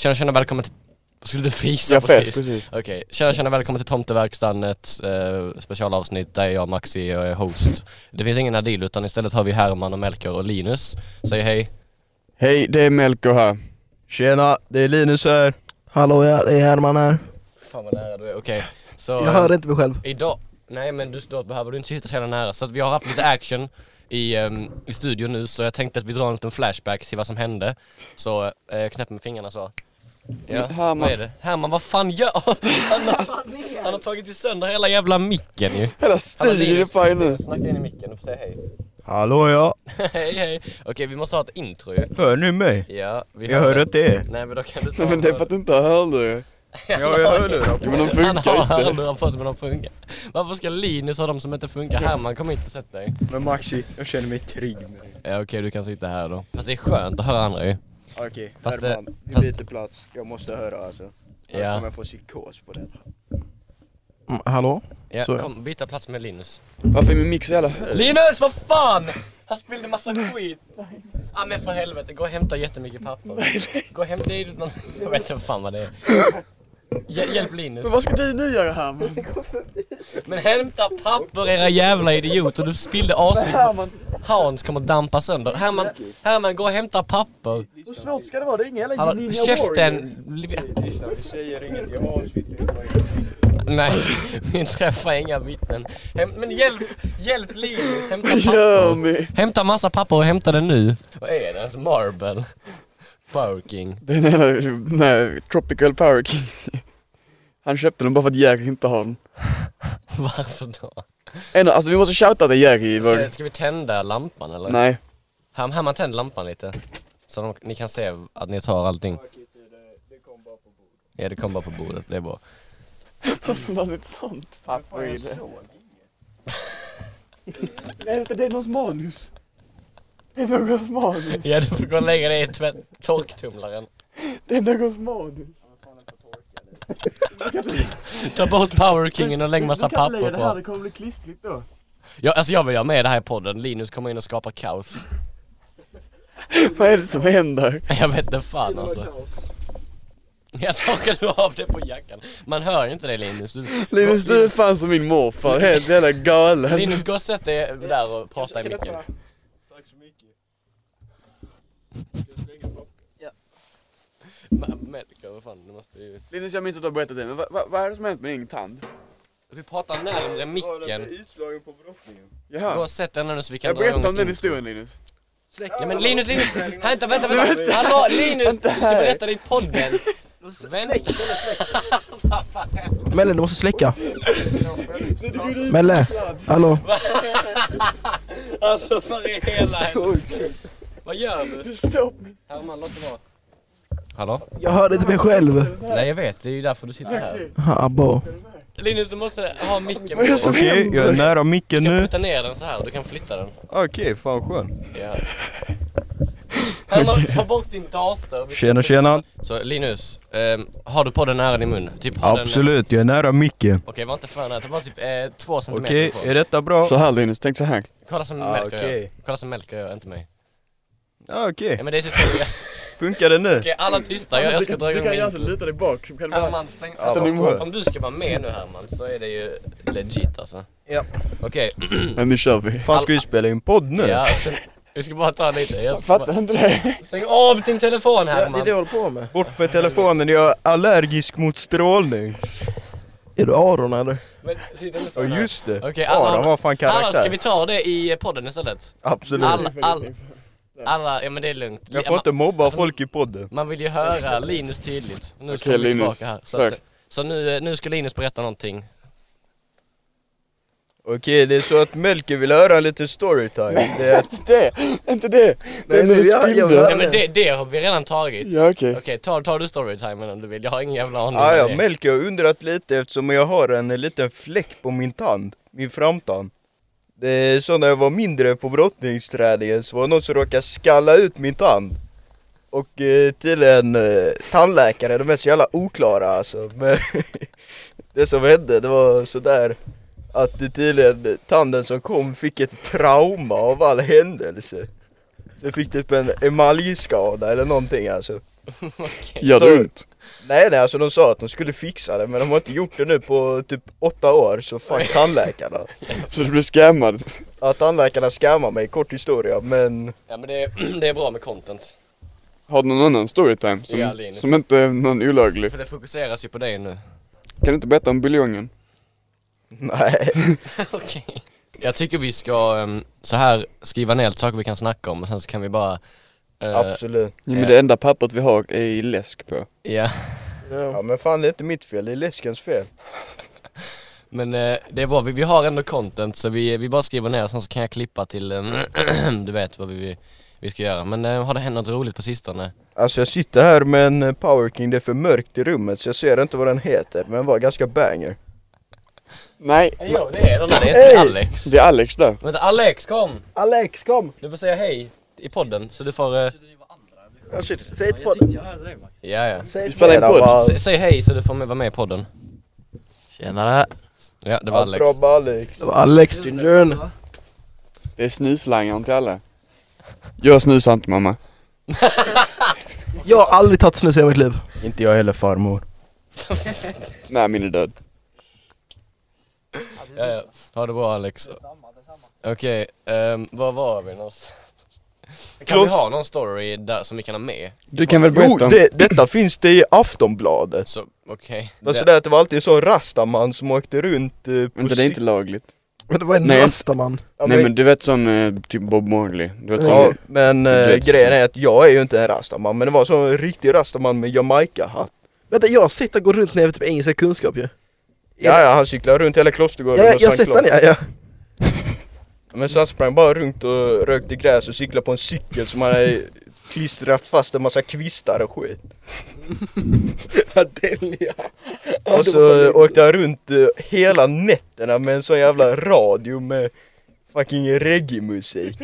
Tjena tjena välkommen till... Skulle du fisa Ja fes precis? precis. Okej, tjena tjena välkommen till Tomteverkstan, ett eh, specialavsnitt där jag Maxi och är host. Det finns ingen Adil utan istället har vi Herman och Melker och Linus. Säg hej. Hej, det är Melker här. Tjena, det är Linus här. Hallå ja, det är Herman här. Fan vad nära du är, okej. Så Jag eh, hör inte mig själv. idag, nej men du, då behöver du inte sitta så jävla nära. Så att vi har haft lite action i, ehm, i studion nu så jag tänkte att vi drar en liten flashback till vad som hände. Så eh, knäpp med fingrarna så. Ja, Herman- vad är det? Herman, vad fan gör han? Har, han har tagit i sönder hela jävla micken ju. Hela fine nu. Snacka in i micken, du får säga hej. Hallå ja, hej hej. Okej, vi måste ha ett intro ju. hör ni mig? Ja, vi Jag hör inte er. Nej men då kan du ta Nej men det är för att du inte har hörlurar. Ja, jag hör lurar Ja, men de Han funkar har inte. hörlurar på sig men de funkar. Varför ska Linus ha dem som inte funkar? Herman kom hit och sätt dig. Men Maxi, jag känner mig trygg med dig. Ja okej, du kan sitta här då. Fast det är skönt att höra andra ju. Okej, Fast Herman, det- vi fast- byter plats. Jag måste höra alltså. Jag Ja. kommer få psykos på det. Mm, hallå? Ja, Så kom, byta plats med Linus. Varför är min mix så jävla? Linus, vad fan! Han spillde massa skit. Ja men för helvete, gå och hämta jättemycket papper. Gå och hämta i någon... Jag vet inte fan vad det är. Hj- hjälp Linus. Men vad ska du nu göra Herman? Men hämta papper era jävla idioter, du spillde asmycket. Hans kommer dampa sönder. Herman, Herman gå och hämta papper. hur svårt ska det vara? Det är ingen jävla Hallå, Ninja käften! Lyssna, vi säger inget. Jag har Nej, vi träffar inga vittnen. Häm, men hjälp, hjälp Linus, hämta papper. Hämta massa papper och hämta det nu. Vad är det? En Marble? Power King. Det är den här, nej, Tropical Power King. Han köpte den bara för att Jerry inte har den. Varför då? Ändå, alltså vi måste shouta till Jerry i vår... Ska, ska vi tända lampan eller? Nej. Här, Herman tänd lampan lite. Så de, ni kan se att ni tar allting. Ja det kom bara på bordet, det är bra. Varför var det ett sånt papper i det? Nej, det är någons manus. Det är någons manus. Ja du får gå och lägga det i tvätt- torktumlaren. Det är någons manus. Ta bort Power Kingen och lägg massa Du kan lägga papper det här, på. det kommer bli klistrigt då. Ja, alltså jag vill ha med det här i podden. Linus kommer in och skapar kaos. Vad är det som händer? Jag vet inte fan alltså. Jag torkar du av det på jackan. Man hör inte det Linus. Du, Linus du är fan som min morfar, helt jävla galen. Linus gå och sätt dig där och prata i micken. Tack så mycket. Melker, vad fan, du måste ju... Linus jag minns att du har berättat det, men vad, vad, vad är det som har hänt med din tand? Vi pratar närmre micken. utslagen på brottningen. Gå Jaha. och sätt den nu så vi kan Jag dra igång berättar om ett den intro. historien Linus. Ja men Linus, Linus! Vänta, vänta, vänta! Hallå Linus! Du ska berätta det i podden! Vänta! Melle, du måste släcka. Melle, hallå? Alltså för i hela helvete. Vad gör du? Stopp! Herman, låt det vara. Hallå? Jag hörde inte mig själv. Nej jag vet, det är ju därför du sitter här. Abo. Linus du måste ha micken som Okej, händer? jag är nära micken Du kan nu. putta ner den så här, du kan flytta den. Okej, fan skön. Ja. Herman, ta bort din dator. Tjena, tjena. Så Linus, ehm, har du podden nära din mun? Typ den- Absolut, jag är nära micken. Okej, var inte för nära, ta bara typ eh, två centimeter Okej, ifrån. är detta bra? Så här Linus, tänk så här. Kolla som Ah, Melker gör. okej. Kolla som Melker gör, inte mig. Ja, okej. Ja men det är typ. Funkar det nu? Okej, alla tysta, jag, jag ska dra igång min intro. luta dig bak så kan Herman, stäng Ja, alltså, skönt. Om du ska vara med nu Herman så är det ju legit alltså. Ja. Okej, Men nu kör vi. Fan ska vi spela in podd nu? ja, sen, vi ska bara ta lite. Jag ska fattar bara, inte det. stäng av din telefon Ja, det är Herman. det jag håller på med. Bort med telefonen, jag är allergisk mot strålning. Är du Aron eller? Men, titta inte på Ja just det. Okej, Aron var fan alla, ska karaktär. vi ta det i podden istället? Absolut. Alla, alla, alla, ja men det är lugnt. Jag får inte mobba Alltså, folk i podden. Man vill ju höra Linus tydligt. Nu ska Okej, vi Linus. tillbaka här. Så, att, så nu, nu ska Linus berätta någonting. Okej, det är så att Melker vill höra lite storytime. Det är Inte det, inte det. Det är jag- jag Nej men det, det har vi redan tagit. Ja okej. Okej, tar, tar du storytimen om du vill. Jag har ingen jävla aning Ah, ja. Melker har undrat lite eftersom jag har en liten fläck på min tand, min framtand. Det är så när jag var mindre på brottningsträningen så var det någon som råkade skalla ut min tand. Och eh, tydligen eh, tandläkare, de är så jävla oklara alltså. Men det som hände det var sådär att det tydligen tanden som kom fick ett trauma av all händelse. Så jag fick typ en emaljskada eller någonting alltså. Okej. Gör det ont? Nej nej alltså de sa att de skulle fixa det men de har inte gjort det nu på typ åtta år så fuck tandläkarna. Så du blir scammad? Ja tandläkarna scammar mig, kort historia men Ja men det är, det är bra med content. Har du någon annan storytime som, Ja, som inte är någon olaglig? För det fokuseras ju på dig nu. Kan du inte berätta om buljongen? nej. Okej. Jag tycker vi ska ehm, så här skriva ner saker vi kan snacka om och sen så kan vi bara... eh, Absolut. Ja, men det enda pappret vi har är i läsk på. Ja, Ja men fan det är inte mitt fel, det är läskens fel. men eh, det är bra. Vi, vi har ändå content så vi, vi bara skriver ner och sen så kan jag klippa till, ehm, du vet vad vi, vi ska göra. Men eh, har det hänt något roligt på sistone? Alltså jag sitter här med en eh, Power King, det är för mörkt i rummet så jag ser inte vad den heter men den var ganska banger. Nej, Jo det är den där, det är inte Alex. det är Alex där. Vänta Alex kom! Alex kom! Du får säga hej i podden så du får... eh, Oh, shit. Säg ett podd. ja ja. Säg Vi spelar in podd. Sä, säg hej så du får med, vara med i podden. Tjenare! Ja det var Ja, Alex. Bra Alex. Det var Alex Gingern. Det är snuslangaren till alla. Jag snusar inte mamma. Jag har aldrig tagit snus i mitt liv. Inte jag heller farmor. Nej, min är död. Ja, ja. Ha det bra Alex. Okej, ehm, var var vi någonstans? Kan vi ha någon story där som vi kan ha med? Du kan väl Jo, berätta om... det, detta finns det i Aftonbladet. Så, okej. Det var Det- att det var alltid en sån rastaman som åkte runt eh, på Men det är inte lagligt. Men det var en Nej. rastaman. Ja, Nej men, men du vet sån, eh, typ Bob Marley. Du vet ja, sån... men Du eh, vet- grejen är att jag är ju inte en rastaman men det var så en riktig rastaman med Jamaica-hatt. Vänta, jag har sett han gå runt när jag vet typ engelska kunskap ju. Ja, ja han cyklade runt hela Klostergården Ja, och jag har sett han ja, ja. Men så han sprang bara runt och rökte gräs och cyklade på en cykel som han hade klistrat fast en massa kvistar och skit. ja. Och så åkte han runt eh, hela nätterna med en sån jävla radio med fucking reggae-musik.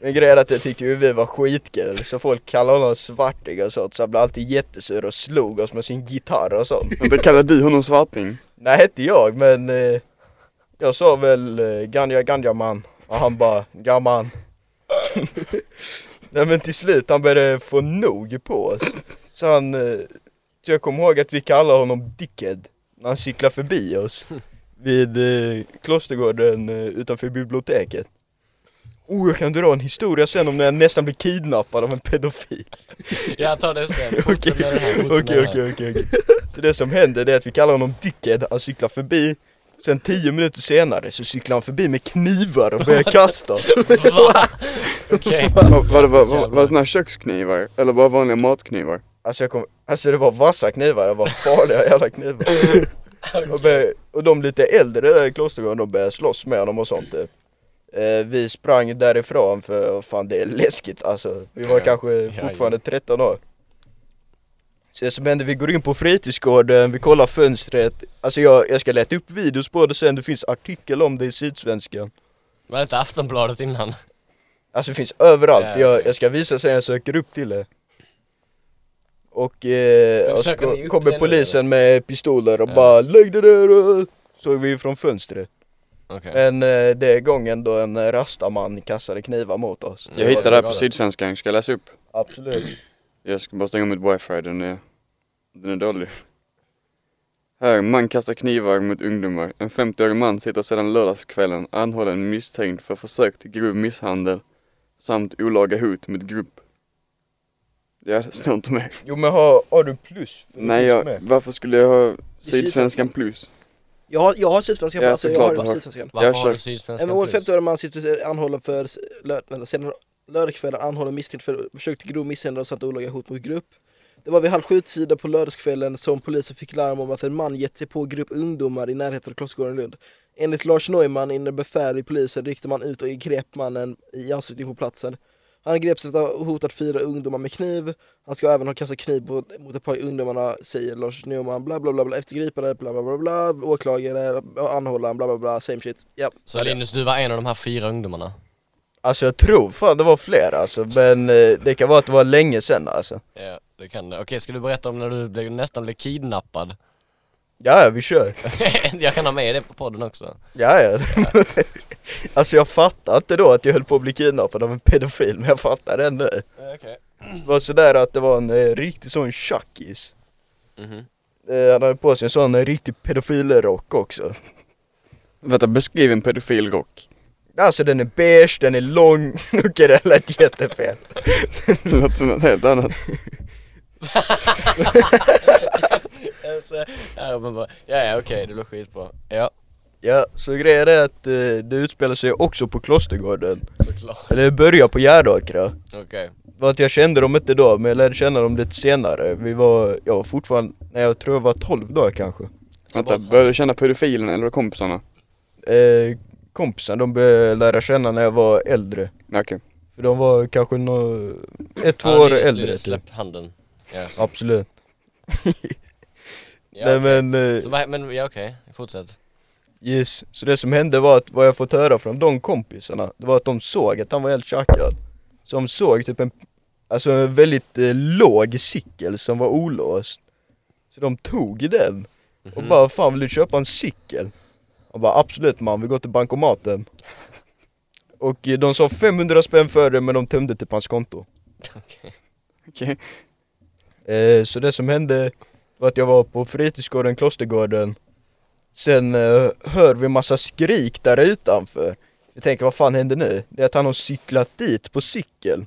Men grejen är att jag tyckte ju vi var skitkul, så folk kallade honom svartig och sånt så han blev alltid jättesur och slog oss med sin gitarr och sånt. Vänta, kallar du honom svarting? Nej inte jag men eh, jag sa väl eh, ganja ganja man och han bara gamman. Nej men till slut han började få nog på oss. Så han, eh, så jag kommer ihåg att vi kallade honom Dickhead när han cyklade förbi oss vid eh, Klostergården eh, utanför biblioteket. Oh jag kan dra en historia sen om när jag nästan blev kidnappad av en pedofil. Jag tar det sen. Okej okej okej. Så det som händer det är att vi kallar honom Dickhead, han cyklar förbi Sen tio minuter senare så cyklar han förbi med knivar och börjar kasta Va? Okej. Var, var, det, var, var, var det såna här köksknivar? Eller bara vanliga matknivar? Alltså jag kom, alltså det var vassa knivar, det var farliga jävla knivar och, började, och de lite äldre där i Klostergården, de började slåss med honom och sånt typ. eh, Vi sprang därifrån för fan det är läskigt alltså Vi var kanske fortfarande 13 år Så det som hände, vi går in på fritidsgården, vi kollar fönstret Alltså jag, jag ska leta upp videos på det sen, det finns artikel om det i Sydsvenskan Var det inte Aftonbladet innan? Alltså det finns överallt, Ja, jag, jag ska visa sen jag söker upp till det Och, eh, och så kommer polisen med pistoler och Ja. bara 'Lägg det där' såg vi från fönstret Okej. Men eh, det är gången då en rastaman kastade knivar mot oss. Jag hittade det här på. Sydsvenskan, ska jag läsa upp? Absolut Jag ska bara stänga av mitt wifi, den är, den är dålig. Här, man kastar knivar mot ungdomar. En 50-årig man sitter sedan lördagskvällen anhållen misstänkt för försök till grov misshandel samt olaga hot mot grupp. Ja, det står inte mer. Jo men har, har du plus? Nej, jag, med. varför skulle jag ha Sydsvenskan. Plus? Jag har, jag har sydsvenskan, Ja, alltså jag såklart har har. sydsvenskan. Varför jag har du Sydsvenskan En plus? 50-årig man sitter anhållen för lö, vänta, sedan lördagskvällen anhållen misstänkt för försök till grov misshandel samt olaga hot mot grupp. Det var vid halv sju-tida på lördagskvällen som polisen fick larm om att en man gett sig på grupp ungdomar i närheten av Klostergården Lund. Enligt Lars Neumann, inne befäl i polisen, ryckte man ut och grep mannen i anslutning på platsen. Han greps efter att ha hotat fyra ungdomar med kniv. Han ska även ha kastat kniv mot ett par ungdomarna, säger Lars Neumann. Bla bla bla, bla. efter gripandet, bla bla bla, bla. åklagare, anhållan, bla bla bla, same shit. Ja. Så Linus, du var en av de här fyra ungdomarna? Alltså jag tror fan det var fler alltså, men eh, det kan vara att det var länge sedan alltså Ja, det kan det. Okej, ska du berätta om när du blev, nästan blev kidnappad? Ja, ja vi kör jag kan ha med det på podden också. Ja, ja. alltså jag fattar inte då att jag höll på att bli kidnappad av en pedofil, men jag fattar det nu. Okej. Det var sådär att det var en eh, riktig sån tjackis. Mhm. Eh, han hade på sig en sån eh, riktig pedofilrock också. Vänta, beskriv en pedofilrock. Alltså den är beige, den är lång, okej det lät jättefel. Det låter som något helt annat. Alltså, ja, men bara, ja, ja okej, det blir skitbra. Ja, Ja, så grejen är att eh, det utspelar sig också på Klostergården. såklart. Eller det börjar på Gärdåkra. Okej. Det var att jag kände dem inte då, men jag lärde känna dem lite senare. Vi var, jag var fortfarande, nej jag tror jag var 12 dagar kanske. Vänta, började du känna pedofilen eller kompisarna? Eh, kompisar, de började lära känna när jag var äldre. Okej. För de var kanske nå, ett, två år äldre typ. Släpp handen. Ja, så. Absolut. Ja, nej okej. men, eh, Så, men ja okej, fortsätt. yes. Så det som hände var att vad jag fått höra från de kompisarna, det var att de såg att han var helt tjackad. Så de såg typ en, alltså en väldigt eh, låg cykel som var olåst. Så de tog den och Mhm. bara 'Fan vill du köpa en cykel?' Och bara 'Absolut man, vi går till bankomaten' Och eh, de sa 500 spänn för det men de tömde typ hans konto Okej. Okej. Eh, Så det som hände var att jag var på fritidsgården Klostergården Sen eh, hör vi massa skrik där utanför Vi tänker vad fan hände nu? Det är att han har cyklat dit på cykel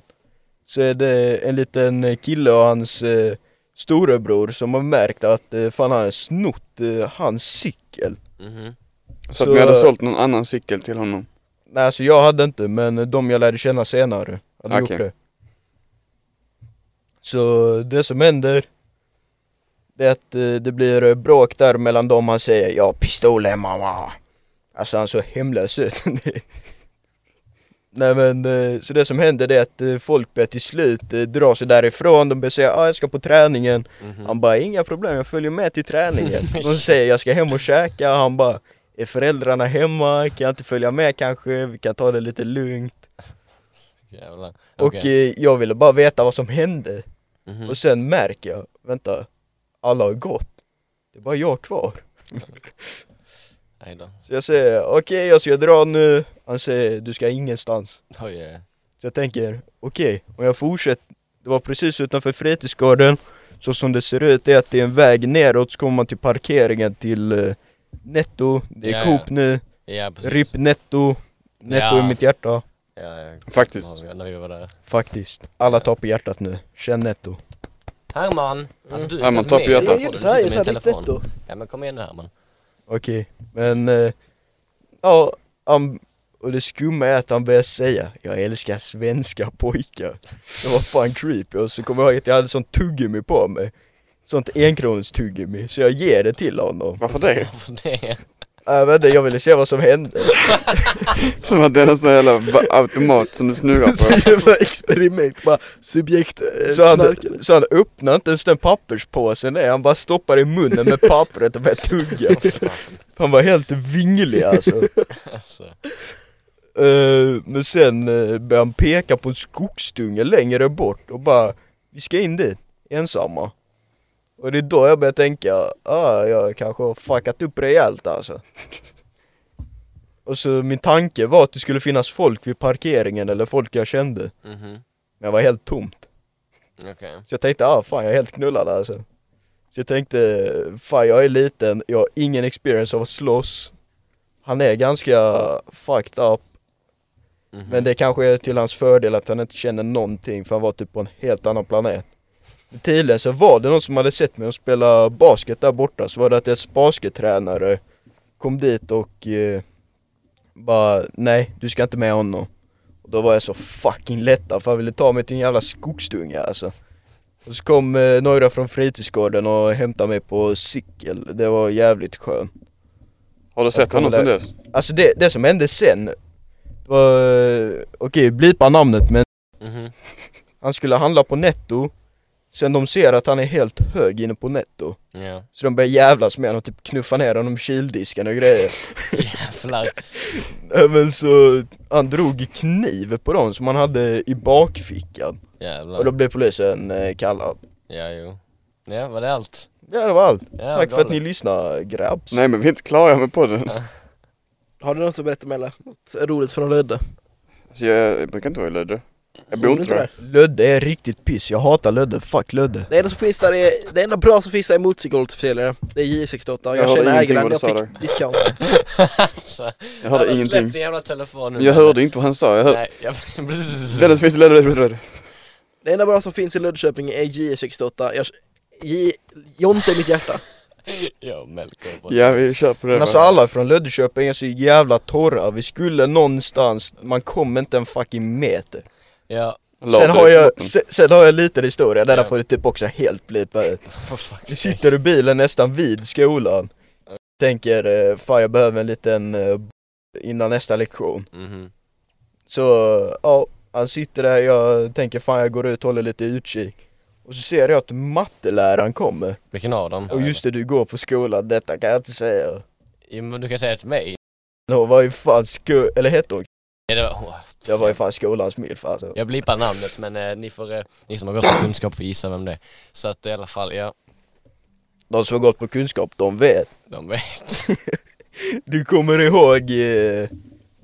Så är det en liten kille och hans eh, storebror som har märkt att eh, fan han har snott eh, hans cykel Mhm. Så, att ni hade sålt någon annan cykel till honom? Nej alltså jag hade inte men de jag lärde känna senare hade Okej. gjort det Så det som händer Det är att eh, det blir eh, bråk där mellan dem. Han säger Ja pistolen mamma. Alltså han såg hemlös ut Nej men eh, så det som händer det är att folk börjar till slut dra sig därifrån. De börjar säga ah, jag ska på träningen. Mhm. Han bara inga problem jag följer med till träningen. De säger jag ska hem och käka. Han bara är föräldrarna hemma? Kan jag inte följa med kanske? Vi kan ta det lite lugnt. Jävlar. Och jag ville bara veta vad som hände Mhm. Och sen märker jag, vänta Alla har gått Det är bara jag kvar. Så jag säger okej jag ska dra nu Han säger du ska ingenstans ja, ja. Så jag tänker okej om jag fortsätter Det var precis utanför fritidsgården Så som det ser ut är att det är en väg neråt så kommer man till parkeringen till eh, Netto Det är Ja. Coop nu Ja. RIP Netto Netto Ja. i mitt hjärta Ja. Faktiskt. När vi var där. Faktiskt, alla tar på hjärtat nu, känn netto Herman! Alltså du är Herman, inte ta på hjärtat. Jag är sitter inte såhär, jag är med såhär en riktigt telefon. då. Ja men kom igen nu Herman. Okej, men eh, ja, han, och det skumma är att han börjar säga Jag älskar svenska pojkar Det var fan creepy och så kommer jag ihåg att jag hade sånt tuggummi på mig Sånt enkronors tuggummi, så jag ger det till honom Varför det? Varför det? Jag vet inte, jag ville se vad som hände Som att det är en sån här jävla automat som du snurrar Så på. jävla experiment, bara subjekt eh, så han, knarkare. så han öppnade inte ens den papperspåsen där, han bara stoppade i munnen med pappret och började tugga Han var helt vinglig alltså Alltså. Eh, men sen uh, började han peka på en skogsdunge längre bort och bara Vi ska in dit, ensamma Och det är då jag började tänka, ah, jag kanske har fuckat upp rejält alltså. Och så min tanke var att det skulle finnas folk vid parkeringen eller folk jag kände. Mhm. Men jag var helt tomt. Okej. Så jag tänkte, ah fan jag är helt knullad alltså. Så jag tänkte, fan jag är liten, jag har ingen experience av att slåss. Han är ganska fucked up. Mhm. Men det kanske är till hans fördel att han inte känner någonting för han var typ på en helt annan planet Tydligen så var det någon som hade sett mig och spela basket där borta så var det att ett baskettränare kom dit och eh, bara nej du ska inte med honom. Och Då var jag så fucking lättad för han ville ta mig till en jävla skogsdunge alltså. Och så kom eh, några från fritidsgården och hämtade mig på cykel, det var jävligt skönt. Har du sett honom sen dess? Alltså det, det som hände sen det var, eh, okej blipa namnet men Mhm. han skulle handla på netto Sen de ser att han är helt hög inne på netto Ja. Så de börjar jävlas med honom och typ knuffa ner honom i kyldisken och grejer Jävlar. Men så, han drog kniv på dem som han hade i bakfickan Och då Jävlar. blev polisen eh, kallad Ja jo. Ja var det allt? Ja det var allt, Ja, tack för att galet. ni lyssnade grabbs Nej men vi är inte klara med podden. Har du något att berätta Mella? Något roligt från Lödde? Alltså jag, jag brukar inte vara i Lödde. Jag bor inte där. Lödde är riktigt piss, jag hatar Lödde, fuck Lödde. Det enda som finns där är, det enda bra som finns där är motorcykelåterförsäljare. Det är J68 och jag, Jag känner ingenting ägaren, jag fick discount. Så, Jag hörde alla, ingenting. Släpp din jävla telefon nu. Jag hörde inte vad han sa. Jag hörde... Nej, jag... Finns det lödde, lödde, lödde. Det enda bra som finns i Löddeköping är J68. Jag, J, Jonte i mitt hjärta. Ja. Ja, vi kör på det. Men alltså alla från Löddeköping är så jävla torra, vi skulle någonstans, man kom inte en fucking meter. Ja, Sen har, jag, sen, sen har jag lite historia, där Ja. får det typ också helt blipa ut. sake. sitter i bilen nästan vid skolan, tänker eh, fan jag behöver en liten eh, innan nästa lektion. Mhm. Så ja, han sitter där, jag tänker fan jag går ut och håller lite utkik. Och så ser jag att matteläraren kommer. Vilken av dem? Och just det, du går på skolan, detta kan jag inte säga. Ja, men du kan säga det till mig. Hon var ju fan sko... eller hette hon? Ja, det var... Jag var ju fan skolans milf alltså. Jag blipar namnet men eh, ni får, eh, ni som har gått på kunskap får gissa vem det är. Så att i alla fall, ja, De som har gått på kunskap, de vet. de vet. Du kommer ihåg eh,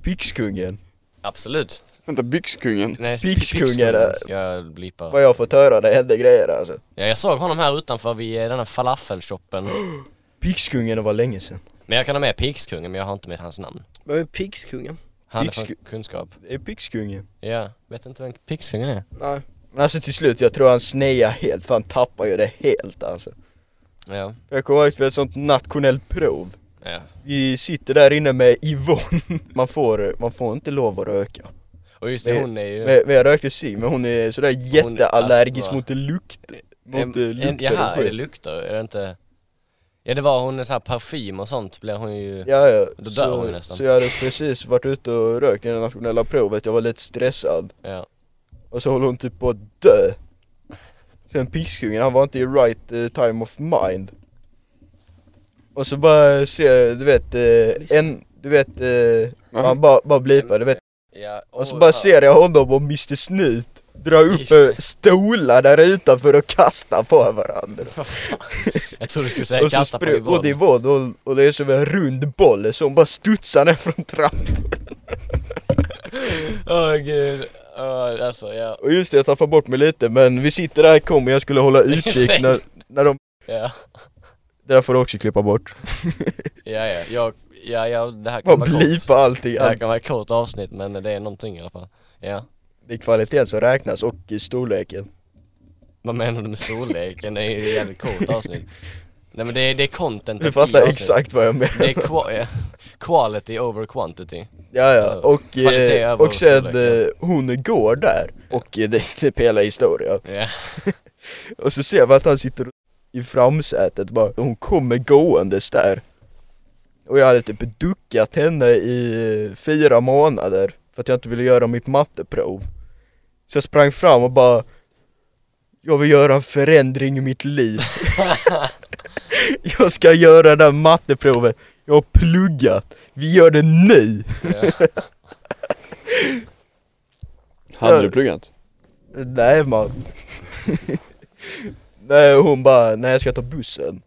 Pixkungen? Absolut. Vänta, byxkungen. Nej, Pixkungen, Pixkungen. eh. Jag blipar. Vad jag har fått höra, det hände grejer alltså. Ja, jag såg honom här utanför vid eh, den här falafelshoppen. Pixkungen var länge sedan. Men jag kan ha med Pixkungen men jag har inte med hans namn. Vem är Pigskungen? Han är Pixku- från kunskap. Det är Pixkungen. Ja, vet inte vem Pixkungen är. Nej. Men alltså till slut, jag tror han snear helt, för han tappar ju det helt alltså. Ja, Jag kommer ihåg vi ett sånt nationellt prov. ja. Vi sitter där inne med Yvonne. Man får, man får inte lov att röka. Och just det, Men- hon är ju... Men, men jag rökte cigg, men hon är sådär jätteallergisk astma. mot lukt. En, Mot eh, en, lukter jaha, är det lukter? Är det inte... Ja det var hon, så här parfym och sånt blev hon ju... Ja, ja. Då dör hon ju Så, nästan. så jag hade precis varit ute och rökt i det nationella provet, jag var lite stressad. Ja. Och så håller hon typ på att dö. Sen Pixkungen, han var inte i right eh, time of mind. Och så bara ser du vet, eh, en, du vet, eh, han bara, bara blipar, du vet. ja Och så bara ser jag honom och Mr Snut dra upp eh, stolar där utanför och kasta på varandra. Jag trodde du skulle säga Och kasta på spring, och det Yvonne. våld och, och det är som en rund boll som bara studsar ner från trappan. Åh gud. Åh, alltså ja. Och just det, jag tappade bort mig lite men vi sitter där, kommer jag skulle hålla utkik när, när de, Ja, det där får du också klippa bort. ja, ja. Jag, ja, ja det här Bara kan vara kort. blipa allting, Det här kan vara ett kort avsnitt men det är någonting i alla fall. Ja. Det är kvaliteten som räknas och i storleken. Vad menar du med storleken? Det är ju ett jävligt kort avsnitt. Nej men det är, det är content Du fattar exakt vad jag menar. Det är qua- quality over quantity. Ja ja, och, eh, och sen eh, hon går där och eh, det är typ hela historien. Ja. Och så ser vi att han sitter i framsätet bara, hon kommer gåendes där. Och jag hade typ duckat henne i eh, fyra månader för att jag inte ville göra mitt matteprov. Så jag sprang fram och bara Jag vill göra en förändring i mitt liv. jag ska göra det där matteprovet. Jag har pluggat. Vi gör det nu. Hade du pluggat? Nej man. nej hon bara, nej jag ska ta bussen.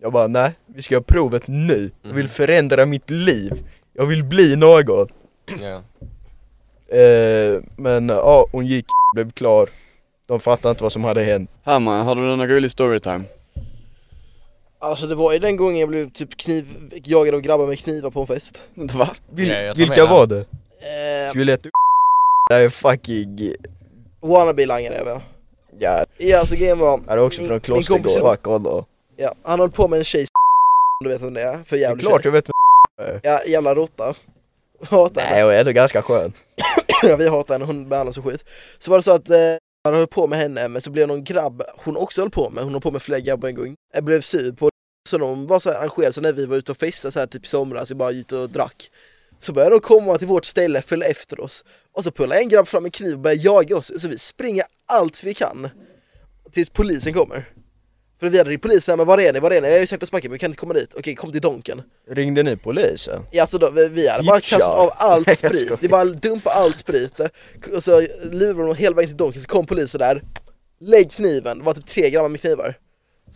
Jag bara, nej vi ska göra provet nu. Jag vill Mhm. förändra mitt liv. Jag vill bli någon. ja. Eh, men ja, hon gick, blev klar. De fattade inte vad som hade hänt. Herman, har du någon rolig storytime? Alltså det var ju den gången jag blev typ kniv, jagad av grabbar med knivar på en fest. Va? Vil- Ja, tar vilka var det? Eh, Juliette Det är fucking, Wannabe-langare är jag. ja, Ja alltså grejen var, är det också från Klostergård? Fuck alla. ja, han höll på med en tjej du vet vem det är, för Det är jävligt klart tjej. jag vet Ja, jävla råtta. Hatar henne. Nej, hon är ändå ganska skön. Ja, vi hatar henne, hon behandlas som skit. Så var det så att eh, han höll på med henne, men så blev någon grabb hon också höll på med, hon höll på med flera grabbar en gång. Jag blev sur på så de var så här arrangerade, så när vi var ute och festade så här typ i somras, vi bara gick och drack. Så började de komma till vårt ställe, följa efter oss. Och så pullade en grabb fram en kniv och började jaga oss, så vi springer allt vi kan. Tills polisen kommer. För vi hade ringt polisen, men var är ni, var är ni? Jag har sagt att smacka, men vi kan inte komma dit. Okej, kom till Donken. Ringde ni polisen? Ja, så då, vi, vi hade bara kastat av jag sprit, vi bara dumpade allt sprit och så lurade de hela vägen till Donken, så kom polisen där Lägg kniven, det var typ tre grabbar med knivar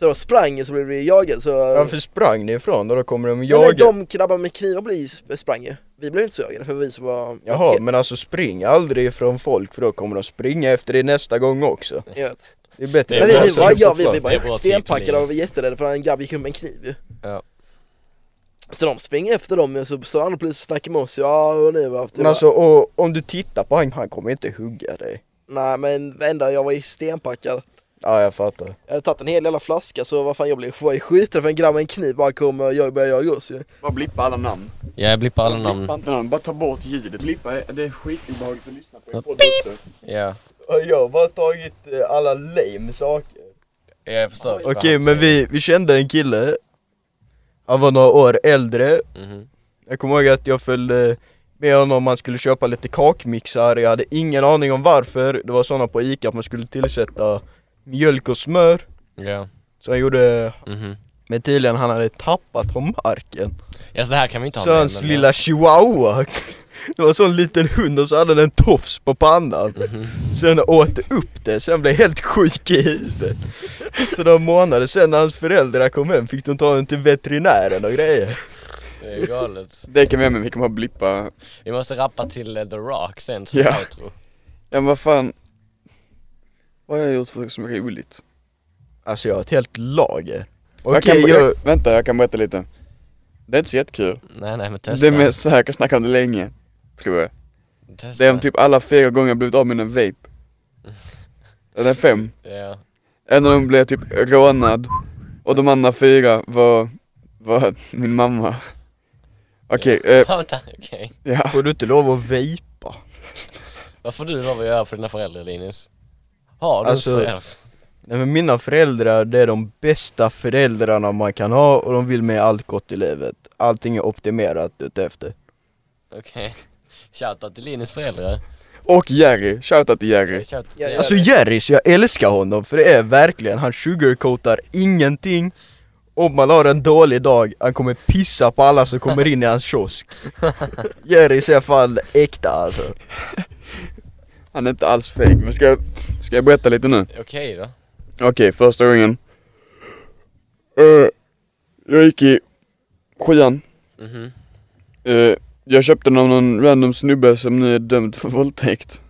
Så de sprang så blev vi jagade så Varför sprang ni ifrån? Och då kommer de jaga? nej, de grabbar med knivar blev sp- sprang ju vi blev inte så jagade för vi som var... Jaha, men alltså spring aldrig ifrån folk för då kommer de springa efter dig nästa gång också. Jag vet. Det är bättre Det är Men vi, vi, var, upp ja, på vi, vi var Det stenpackade och var jätterädda för en grabb gick runt med en kniv ju. Ja. Så de springer efter dem och så står andra poliser och snackar med oss, ja och ni var Men alltså och, om du tittar på han, han kommer inte hugga dig. Nej men ända jag var ju stenpackad. Ja jag fattar. Jag hade tagit en hel jävla flaska så vad fan jag blev var ju skiträdd för en grabb med en kniv bara kom och jag började jaga oss ju. Bara blippa alla namn. Ja, jag blippar alla Blippa namn. inte namn, bara ta bort ljudet. Blippa, är- det är skitobehagligt att lyssna på i Ja. podd också. Ja, Och jag har bara tagit eh, alla lame saker. jag förstår. Okej men vi, vi kände en kille. Han var några år äldre. Mhm. Jag kommer ihåg att jag följde med honom, han skulle köpa lite kakmixar, jag hade ingen aning om varför. Det var sådana på Ica att man skulle tillsätta mjölk och smör. Ja. Så han gjorde, Mhm. men tydligen han hade tappat på marken. Ja, så det här kan vi inte ha men- lilla chihuahua, det var en sån liten hund och så hade den en tofs på pannan. Mhm. Sen åt upp det, sen blev helt sjuk i huvudet. Så några månader sen när hans föräldrar kom hem fick de ta den till veterinären och grejer. Det är galet. Det kan vi ha med, vi kan bara blippa. Vi måste rappa till eh, The Rock sen som Ja. outro. Ja men vad fan. Vad har jag gjort för som är roligt? Alltså jag har ett helt lager. jag Okej, kan, jag, jag, vänta jag kan berätta lite. Det är inte så jättekul. Nej nej men Det testa. är mest så här, jag kan snacka om det länge. Tror jag. testa. Det är om typ alla fyra gånger jag blivit av med en vape. Eller fem. Ja. En av dem blev typ rånad. Och de andra fyra var, var min mamma. Okej, eh, Ja, vänta, okej. ja. får du inte lov att vejpa? Vad får du lov att göra för dina föräldrar Linus? Har du Alltså, föräldrar? Nej men mina föräldrar, det är de bästa föräldrarna man kan ha och de vill med allt gott i livet. Allting är optimerat utefter. Okej. Shoutout till Linus föräldrar. Och Jerry, shoutout till Jerry. Shoutout till er. Alltså Jerrys, jag älskar honom för det är verkligen, han sugarcoatar ingenting. Om man har en dålig dag, han kommer pissa på alla som kommer in i hans kiosk. Jerrys är i alla fall äkta alltså. Han är inte alls fake. Men ska jag, ska jag berätta lite nu? Okej då. Okej, första gången. Eh, jag gick i sjuan. Mhm. Eh, jag köpte den av någon random snubbe som nu är dömd för våldtäkt.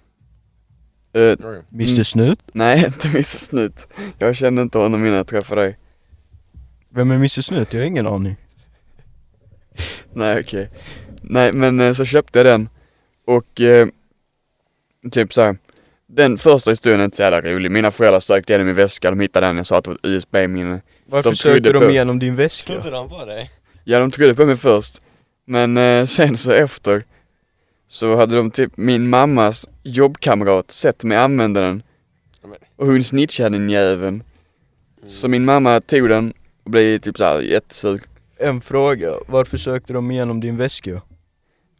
Oj. Mr. Snut? nej, inte Mr Snut. Jag kände inte honom innan jag träffade dig. Vem är Mr Snut? Jag har ingen aning. Nej okej. Nej men eh, så köpte jag den och eh, typ så här. Den första historien är inte så jävla rolig. Mina föräldrar sökte igenom min väska, de hittade den, jag sa att det var ett USB-minne. Varför De söker trodde de på- igenom din väska? Trodde de på dig? Ja de trodde på mig först. Men eh, sen så efter så hade de typ min mammas jobbkamrat sett mig använda den. Och hon snitchade den jäveln. Så min mamma tog den och blev typ såhär jättesur. En fråga, varför sökte de igenom din väska?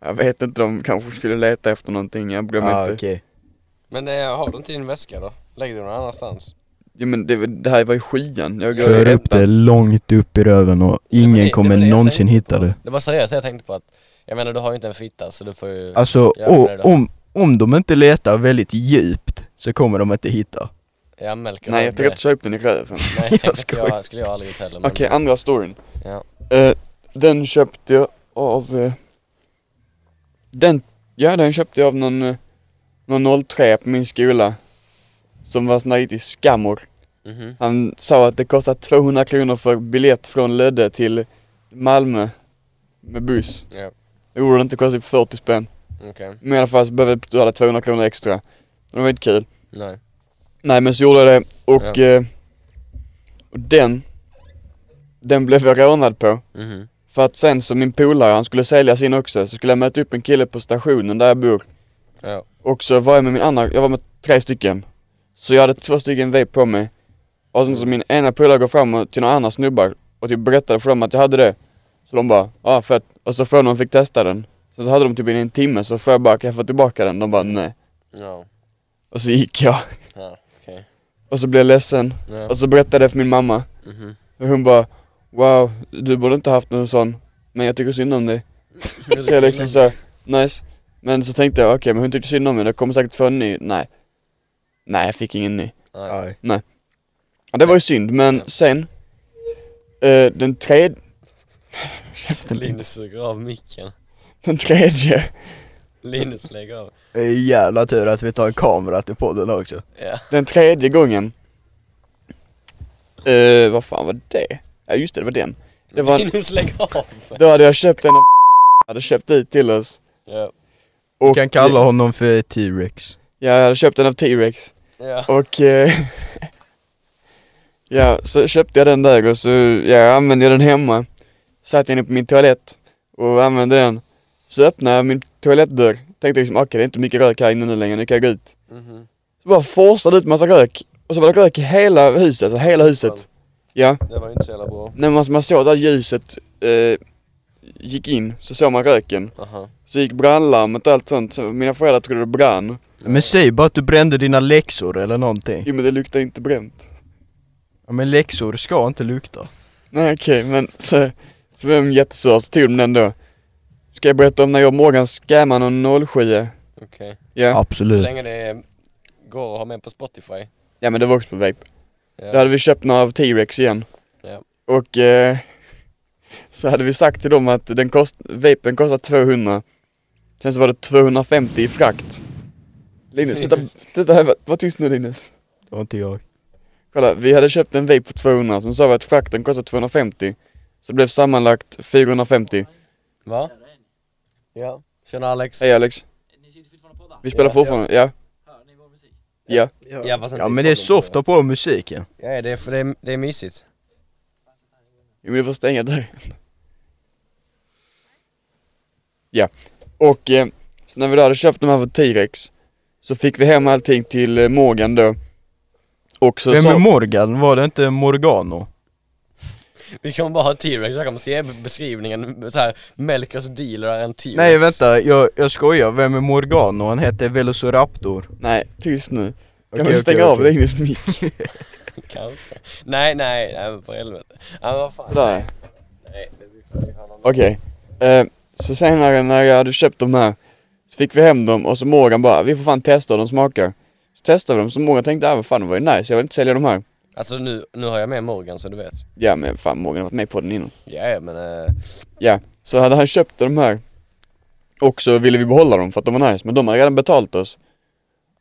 Jag vet inte, de kanske skulle leta efter någonting, jag bryr mig Ah, inte. okej. Men eh, har du inte din väska då? Lägg den någon annanstans. Ja men det, det här var i sjuan, jag går Kör upp det långt upp i röven och ingen det kommer det någonsin hitta det. Det var seriöst jag tänkte på att, jag menar du har ju inte en fitta så du får ju... Alltså, Ja, och, om, om de inte letar väldigt djupt så kommer de inte hitta. Jag Melker Nej jag tycker att köpa den i röven. Nej jag Jag inte skojar. jag, skulle jag aldrig gjort heller. Okej, andra storyn. Ja. Eh, den köpte jag av... Eh, den, ja den köpte jag av någon, eh, någon 03 på min skola. Som var sån där riktig skammor. Mhm. Han sa att det kostar 200 kronor för biljett från Lödde till Malmö. Med buss. Ja, Det borde inte kosta typ 40 spänn. okej. Men i alla fall så behövde jag betala 200 kronor extra. Det var inte kul. Nej. Nej men så gjorde jag det och, Ja. eh, och den, den blev jag rånad på. Mhm. För att sen så min polare, han skulle sälja sin också, så skulle jag möta upp en kille på stationen där jag bor. Ja. Och så var jag med min andra, jag var med tre stycken. Så jag hade två stycken vape på mig. Och sen så min ena polare går fram och- till några andra snubbar och typ berättade för dem att jag hade det. Så de bara, ja ah, fett. Och så frågade de fick testa den. Sen så hade de typ i en timme så får jag bara, kan jag få tillbaka den? De bara nej. Ja. Och så gick jag. Ja, okej. Och så blev jag ledsen. Ja. Och så berättade jag för min mamma. Mhm. Och hon bara, wow, du borde inte haft någon sån. Men jag tycker synd om dig. Så jag liksom så, nice. Men så tänkte jag, okej men hon tyckte synd om mig, jag kommer säkert få en ny. Nej. Nej jag fick ingen ny. Nej. Ja, det var ju synd, men sen, eh, den tredje... Linus. Suger av micken. Den tredje. Linus lägger av. Det är jävla tur att vi tar en kamera till podden också. Ja. Den tredje gången. Eh, vad fan var det? Ja just det, det var den. Det var, Linus lägg av. då hade jag köpt en av hade köpt ut till oss. Ja. Vi Och, kan kalla honom för T-Rex. Ja, jag hade köpt den av T-Rex. Ja. Och eh, ja, så köpte jag den där och så ja, använde jag den hemma. Satt jag inne på min toalett och använde den. Så öppnade jag min toalettdörr. Tänkte liksom okej det är inte mycket rök här inne nu längre, nu kan jag gå ut. Mhm. Så bara forsade ut massa rök. Och så var det rök i hela huset, alltså hela huset. Ja, Det var ju inte så jävla bra. när man, man såg där ljuset eh, gick in så såg man röken. Aha. Så gick brandlarmet och allt sånt, så mina föräldrar trodde det brann. Men säg bara att du brände dina läxor eller någonting. Jo men det luktade inte bränt. Ja men läxor ska inte lukta. Nej okej, men så, så blev de jättesura, så tog de den då. Ska jag berätta om när jag och Morgan scammade någon 07 Okej. Ja. Så Absolut. länge det går att ha med på Spotify. Ja men det var också på vape. Ja. Då hade vi köpt några av T-Rex igen. Ja. Och eh, så hade vi sagt till dem att den kost, vapen kostar 200. Sen så var det 250 i frakt. Linus, sluta, sluta här, var tyst nu Linus. Det var inte jag. Kolla, vi hade köpt en vape för 200, sen sa vi att frakten kostar 250. Så det blev sammanlagt 450. Va? Ja. Tjena Alex. Hej Alex, Ni sitter fortfarande på podden? vi spelar Ja. fortfarande, ja. Hör ni vår musik? Ja. Ja, fast inte Ja men det är soft tror på musiken. Ja det är, för det är, det är mysigt. Jo men du får stänga dörren. Ja, och eh, så när vi då hade köpt de här för T-Rex så fick vi hem allting till eh, Morgan då. Och så Vem sa... är Morgan? Var det inte Morgano? Vi kommer bara ha T-Rex, jag kommer se beskrivningen så här, Melkers dealer är en T-Rex. Nej vänta, jag, jag skojar. Vem är Morgano? Han heter Velociraptor. Nej, tyst nu. Kan Okej, vi stänga okej, av okej. Linus mick? Kanske. Nej, nej, nej men för helvete. Ja, men vad fan. Sådär. Nej, det blir Okej. Eh, så senare när jag hade köpt de här så fick vi hem dem och så Morgan bara, vi får fan testa hur de smakar. Så testade vi dem, så Morgan tänkte, ah vad fan det var ju nice, jag vill inte sälja de här. Alltså nu, nu har jag med Morgan så du vet. Ja men fan Morgan har varit med på den innan. Ja, ja men eh, Ja, så hade han köpt de här och så ville vi behålla dem för att de var nice, men de hade redan betalt oss.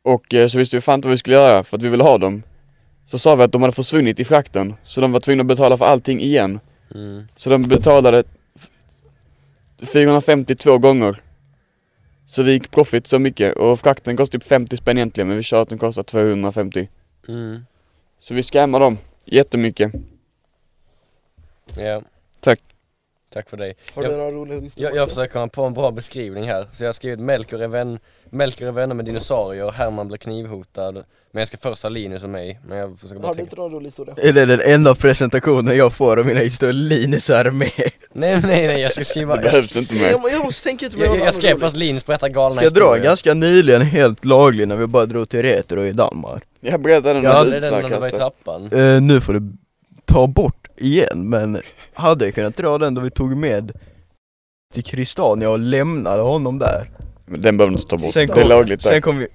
Och eh, så visste vi fan inte vad vi skulle göra för att vi ville ha dem. Så sa vi att de hade försvunnit i frakten, så de var tvungna att betala för allting igen. mm. Så de betalade f- 452 gånger. Så vi gick profit så mycket och frakten kostade typ 50 spänn egentligen men vi sa att den kostar 250. Mm. Så vi scammade dem jättemycket. Ja. Tack. Tack för dig. Har du Jag- några roliga Jag, jag försöker komma på en bra beskrivning här. Så jag har skrivit Melker är, vän, Melker är vänner med dinosaurier, Herman blir knivhotad. Men jag ska först ha Linus och mig. Men jag försöker bara Har du tänka. inte någon rolig historia? Är det den enda presentationen jag får av mina historier? Linus är med. Nej nej nej, jag ska skriva. Det Jag, behövs inte mer. Jag, jag måste tänka ut jag, jag, skrev fast. Linus berättar galna Ska jag dra historier. ganska nyligen helt laglig när vi bara drog till Retro i Danmark. Jag berättade den Ja, när det är den när du var i utsnackastade. trappan. Eh, nu får du ta bort igen men hade jag kunnat dra den då vi tog med till Kristania och lämnade honom där. Men den behöver du inte ta bort. Sen det är kom- lagligt Sen där. kom vi,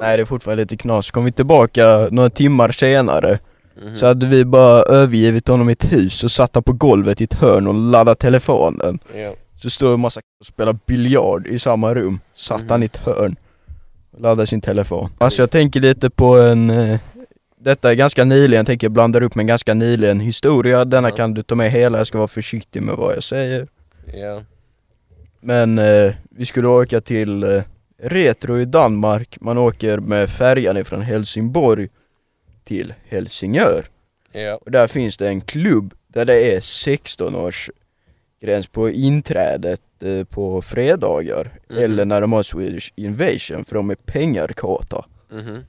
nej det är fortfarande lite knas, kom vi tillbaka några timmar senare Mhm. så hade vi bara övergivit honom i ett hus och satt på golvet i ett hörn och laddade telefonen. Ja. Så stod en massa och spelade biljard i samma rum, satt Mhm. han i ett hörn och laddade sin telefon. Alltså jag tänker lite på en, eh, detta är ganska nyligen, jag tänker jag blandar upp med en ganska nyligen historia, denna Ja. kan du ta med hela, jag ska vara försiktig med vad jag säger. Ja. Men eh, vi skulle åka till eh, Retro i Danmark, man åker med färjan ifrån Helsingborg till Helsingör. Ja. Och där finns det en klubb där det är 16 års gräns på inträdet eh, på fredagar. Mhm. Eller när de har Swedish Invasion för de är pengarkåta. Mhm.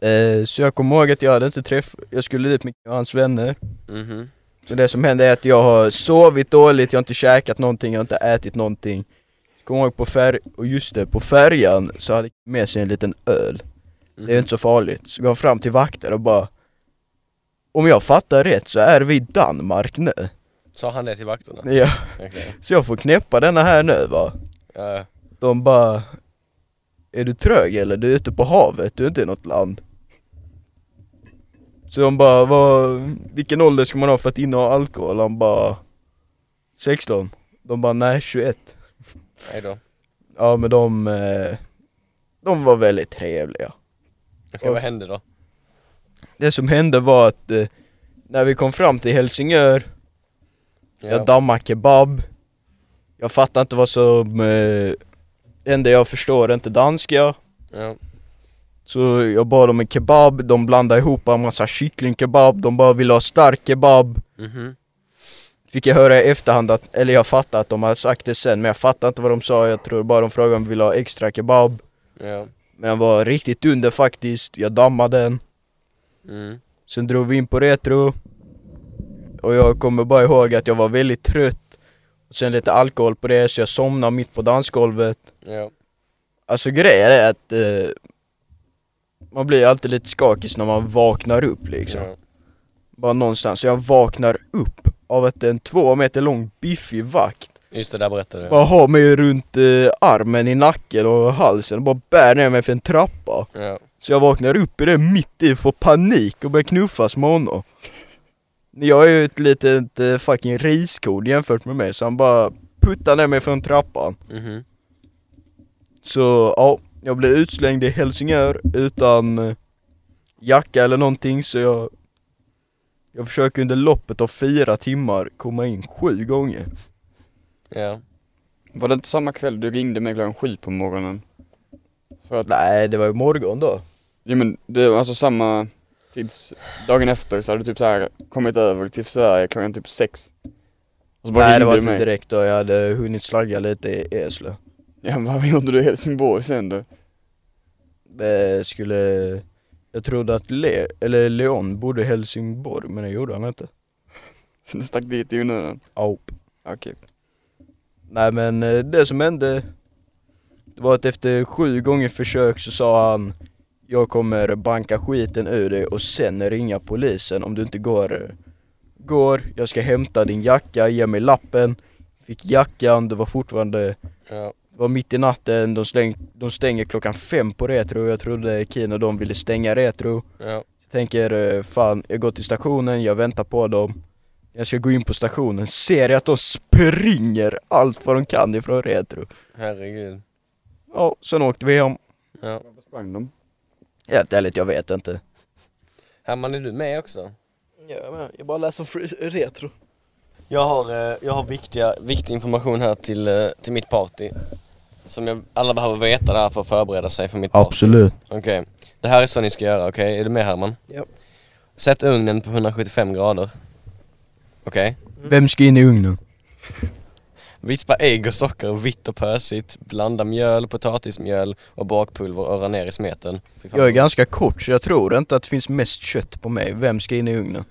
Eh, så jag kommer ihåg att jag hade inte träffat, jag skulle dit med hans vänner. Mhm. Så det som hände är att jag har sovit dåligt, jag har inte käkat någonting, jag har inte ätit någonting. Kommer ihåg på färg, och just det, på färjan så hade jag med sig en liten öl. Det är Mhm. inte så farligt. Så går jag fram till vakten och bara Om jag fattar rätt så är vi i Danmark nu. Sa han det till vakterna? Ja, Okej. så jag får knäppa denna här nu va. Ja. De bara Är du trög eller? Du är ute på havet, du är inte i något land. Så de bara, vad, vilken ålder ska man ha för att inneha alkohol? Han bara 16. De bara nej 21 Nej då. Ja men de, eh, de var väldigt trevliga Okej, vad hände då? Det som hände var att eh, när vi kom fram till Helsingör Jag dammade kebab Jag fattar inte vad som eh, hände, jag förstår inte danska Ja. Så jag bad om en kebab, de blandade ihop en massa kycklingkebab, de bara ville ha stark kebab Mhm. Fick jag höra i efterhand att, eller jag fattar att de hade sagt det sen men jag fattar inte vad de sa, jag tror bara de frågade om vi ville ha extra kebab Ja. Men den var riktigt under faktiskt, jag dammade den Mm. Sen drog vi in på retro Och jag kommer bara ihåg att jag var väldigt trött och Sen lite alkohol på det så jag somnade mitt på dansgolvet Ja. Alltså grejen är att eh, Man blir alltid lite skakig när man vaknar upp liksom Ja. Bara någonstans, så jag vaknar upp av att en två meter lång biffig vakt Just det, där berättade du. Bara har mig runt eh, armen, i nacken och halsen och bara bär ner mig för en trappa Ja. Så jag vaknar upp i det mitt i, får panik och börjar knuffas med honom Jag är ju ett litet eh, fucking riskorn jämfört med mig så han bara puttar ner mig från trappan Mhm. Så ja, jag blev utslängd i Helsingör utan eh, jacka eller någonting så jag Jag försöker under loppet av fyra timmar komma in sju gånger Ja. Var det inte samma kväll du ringde mig klockan sju på morgonen? För att, Nej det var ju morgon då ja men det var alltså samma tids, dagen efter så hade du typ så här kommit över till Sverige klockan typ sex. Nej det var inte direkt då, jag hade hunnit slagga lite i Eslöv Ja men vad gjorde du i Helsingborg sen då? Eh, skulle Jag trodde att Le, eller Leon bodde i Helsingborg men det gjorde han inte Så du stack dit i onödan? Aup. Okej. Nej men eh, det som hände Det var att efter sju gånger försök så sa han Jag kommer banka skiten ur dig och sen ringa polisen om du inte går Går, jag ska hämta din jacka, ge mig lappen Fick jackan, det var fortfarande Ja. Det var mitt i natten, de, släng, de stänger klockan fem på Retro Jag trodde Keen och de ville stänga Retro Ja. Jag tänker, eh, fan, jag går till stationen, jag väntar på dem Jag ska gå in på stationen, ser jag att de springer allt vad de kan ifrån Retro Herregud. Ja, sen åkte vi hem Ja. Varför sprang de? Helt ärligt, jag vet inte Herman, är du med också? Ja, men jag bara läser om retro. Jag har, eh, jag har viktiga, viktig information här till, eh, till mitt party. Som jag, alla behöver veta där för att förbereda sig för mitt. Absolut Okej, det här är så ni ska göra, okej? Är du med Herman? Ja. Sätt ugnen på 175 grader. Okej? Vem ska in i ugnen? Vispa ägg och socker vitt och pösigt. Blanda mjöl, potatismjöl och bakpulver och röra ner i smeten. Jag är ganska kort så jag tror inte att det finns mest kött på mig Vem ska in i ugnen?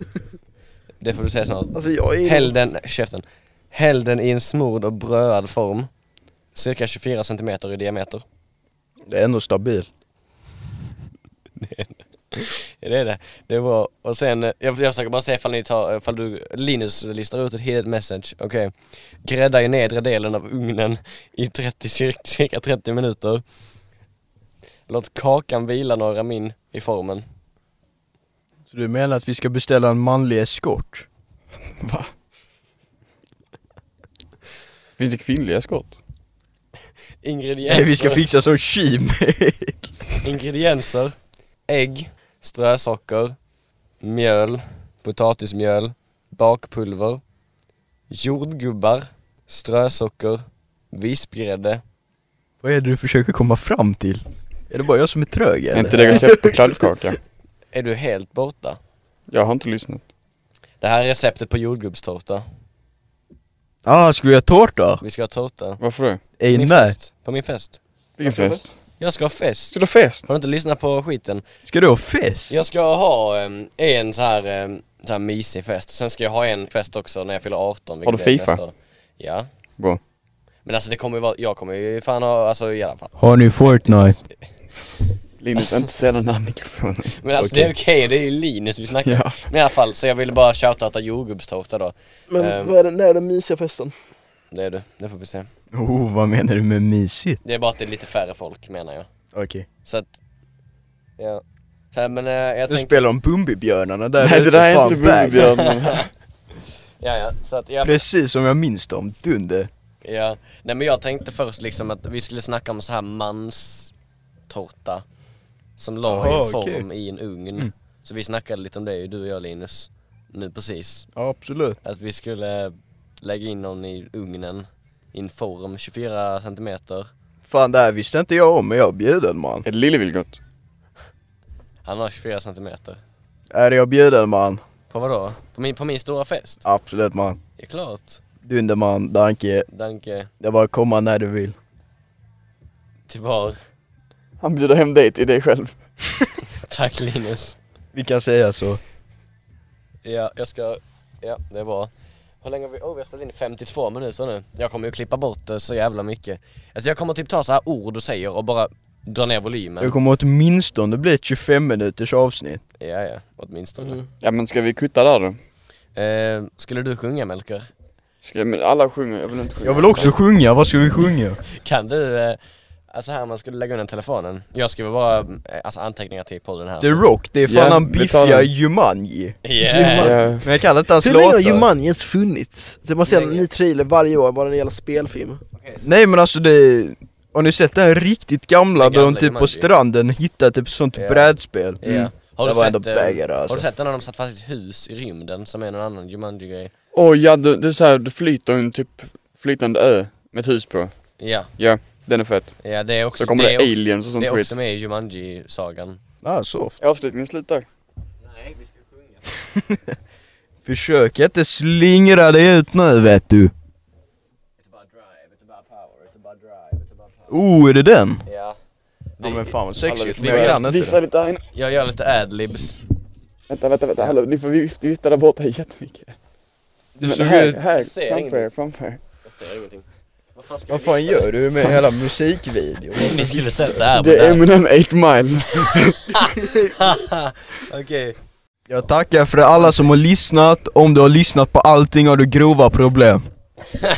Det får du säga snart. Alltså jag är Häll den, käften. Häll den i en smord och bröad form. Cirka 24 cm i diameter. Det är ändå stabil Det är det. Det är bra. Och sen, eh, jag, jag försöker bara se ifall ni tar, ifall du, Linus listar ut ett hidden message. Okej. Grädda i nedre delen av ugnen i 30, cirka, cirka 30 minuter. Låt kakan vila några min i formen. Så du menar att vi ska beställa en manlig eskort? Va? Finns det kvinnliga skott? Ingredienser. Nej vi ska fixa som shemale Ingredienser. Ägg, strösocker, mjöl, potatismjöl, bakpulver, jordgubbar, strösocker, vispgrädde. Vad är det du försöker komma fram till? Är det bara jag som är trög Är eller? inte det recept på kladdkaka? Är du helt borta? Jag har inte lyssnat. Det här är receptet på jordgubbstårta. Ah, ska vi ha tårta? Vi ska ha tårta. Varför det? Ni min fest. På min fest. Vilken fest? Jag ska ha fest. Ska du ha fest? Har du inte lyssnat på skiten? Ska du ha fest? Jag ska ha em, en så här, em, så här mysig fest. Sen ska jag ha en fest också när jag fyller 18. Har du är FIFA? nästa år. Ja. Bra. Men alltså det kommer ju vara, jag kommer ju fan ha, alltså i alla fall. Har ni Fortnite? Linus, inte säga den här mikrofonen. Men alltså Okej. det är okej, det är ju Linus vi snackar Ja. Men i alla fall, så jag ville bara shoutouta jordgubbstårta då. Men Ehm. vad är det, när är den mysiga festen? Det är du, det får vi se. Oh, vad menar du med mysigt? Det är bara att det är lite färre folk menar jag. Okej Så att, ja. Så här, men eh, jag Nu tänkte, spelar de Bumbibjörnarna där Nej det där är fan inte back. Bumbibjörnen. ja ja, så att jag, Precis som jag minns dem, dunder Ja, nej men jag tänkte först liksom att vi skulle snacka om så här manstårta Som la i Jaha, en form okej. i en ugn Mm. Så vi snackade lite om det, du och jag Linus, nu precis Ja, absolut. Att vi skulle lägga in någon i ugnen i en form, 24 centimeter Fan det här visste inte jag om men jag är bjuden man. Är det Lillevilgot? Han har 24 centimeter Är jag bjuden man? På vad då? På min, på min stora fest? Absolut man. Ja klart, Dunderman, danke. danke, Det är bara att komma när du vill. till var Han bjuder hem dig till dig själv. Tack Linus Vi kan säga så. Ja, jag ska, ja det är bra Hur länge har vi, oh vi har spelat in i 52 minuter nu Jag kommer ju klippa bort det så jävla mycket Alltså jag kommer typ ta så här ord du säger och bara dra ner volymen Det kommer åtminstone bli ett 25 minuters avsnitt. Ja ja, åtminstone Mm. Ja men ska vi kutta där då? eh, Skulle du sjunga Melker? Ska, men alla sjunger, jag vill inte sjunga. Jag vill också sjunga, vad ska vi sjunga? Kan du, eh, alltså här man skulle lägga undan telefonen Jag skriver bara eh, alltså anteckningar till podden här The så- Rock, det är fan Ja, han biffiga. Jumanji. Yeah. Ja, Men jag kan inte hans Hur länge har. Jumanji ens funnits? Det måste Länge. en ny trailer varje år, bara det gäller spelfilm. Nej men alltså det... Har ni sett den riktigt gamla Den där de typ på Jumanji. stranden hittar typ sånt Ja. brädspel? Ja. Mm. Har, du sett, ändå eh, har alltså. du sett den när de satt fast i ett hus i rymden som är någon annan Jumanji-grej? Åh ja, det, det är såhär, det flyter en typ flytande ö med ett hus på. Ja, Den är fett. ja det är också, Så kommer det det, är också, aliens och sånt det är skit. också med i Jumanji-sagan Ah, soft. Avslutningen slutar. Nej, vi ska sjunga Försök inte slingra dig ut nu vet du. Oh, är det den? Ja Ja men fan vad sexigt, vi- men jag kan inte Vifta det. lite här inne. Jag gör lite adlibs Vänta, vänta, vänta, hallå, ni får vifta, där borta jättemycket. Du såg här, ut... här, ser framför er, framför er. Jag ser ingenting Vad fan ska Vad vi fan vifta gör du med hela musikvideon? Ni skulle sett det här Det är Eminem 8 Mile. Okej Jag tackar för alla som har lyssnat, om du har lyssnat på allting har du grova problem.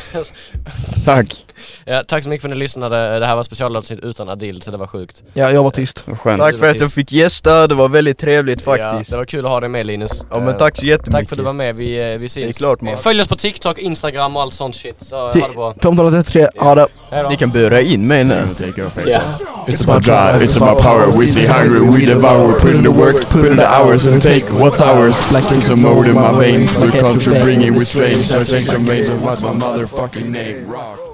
Tack. Ja, Tack så mycket för att ni lyssnade, det här var specialavsnitt utan Adil så det var sjukt Ja, jag var tyst. Skönt. Tack för att jag fick gästa, det var väldigt trevligt Ja, faktiskt. det var kul att ha dig med Linus Ja men Eh, tack så jättemycket. Tack för att du var med, vi, eh, vi syns. Det är klart, man. Eh, Följ oss på TikTok, Instagram och allt sånt shit. Så ha det bra. Tomtarna 33, ha det. Ni kan bura in mig nu. It's about drive, it's about power. We stay hungry, we devour. Put in the work, put in the hours, and take what's ours. A mode in my veins. The culture bringing with strange. I change the mains of what's my motherfucking name. Rock.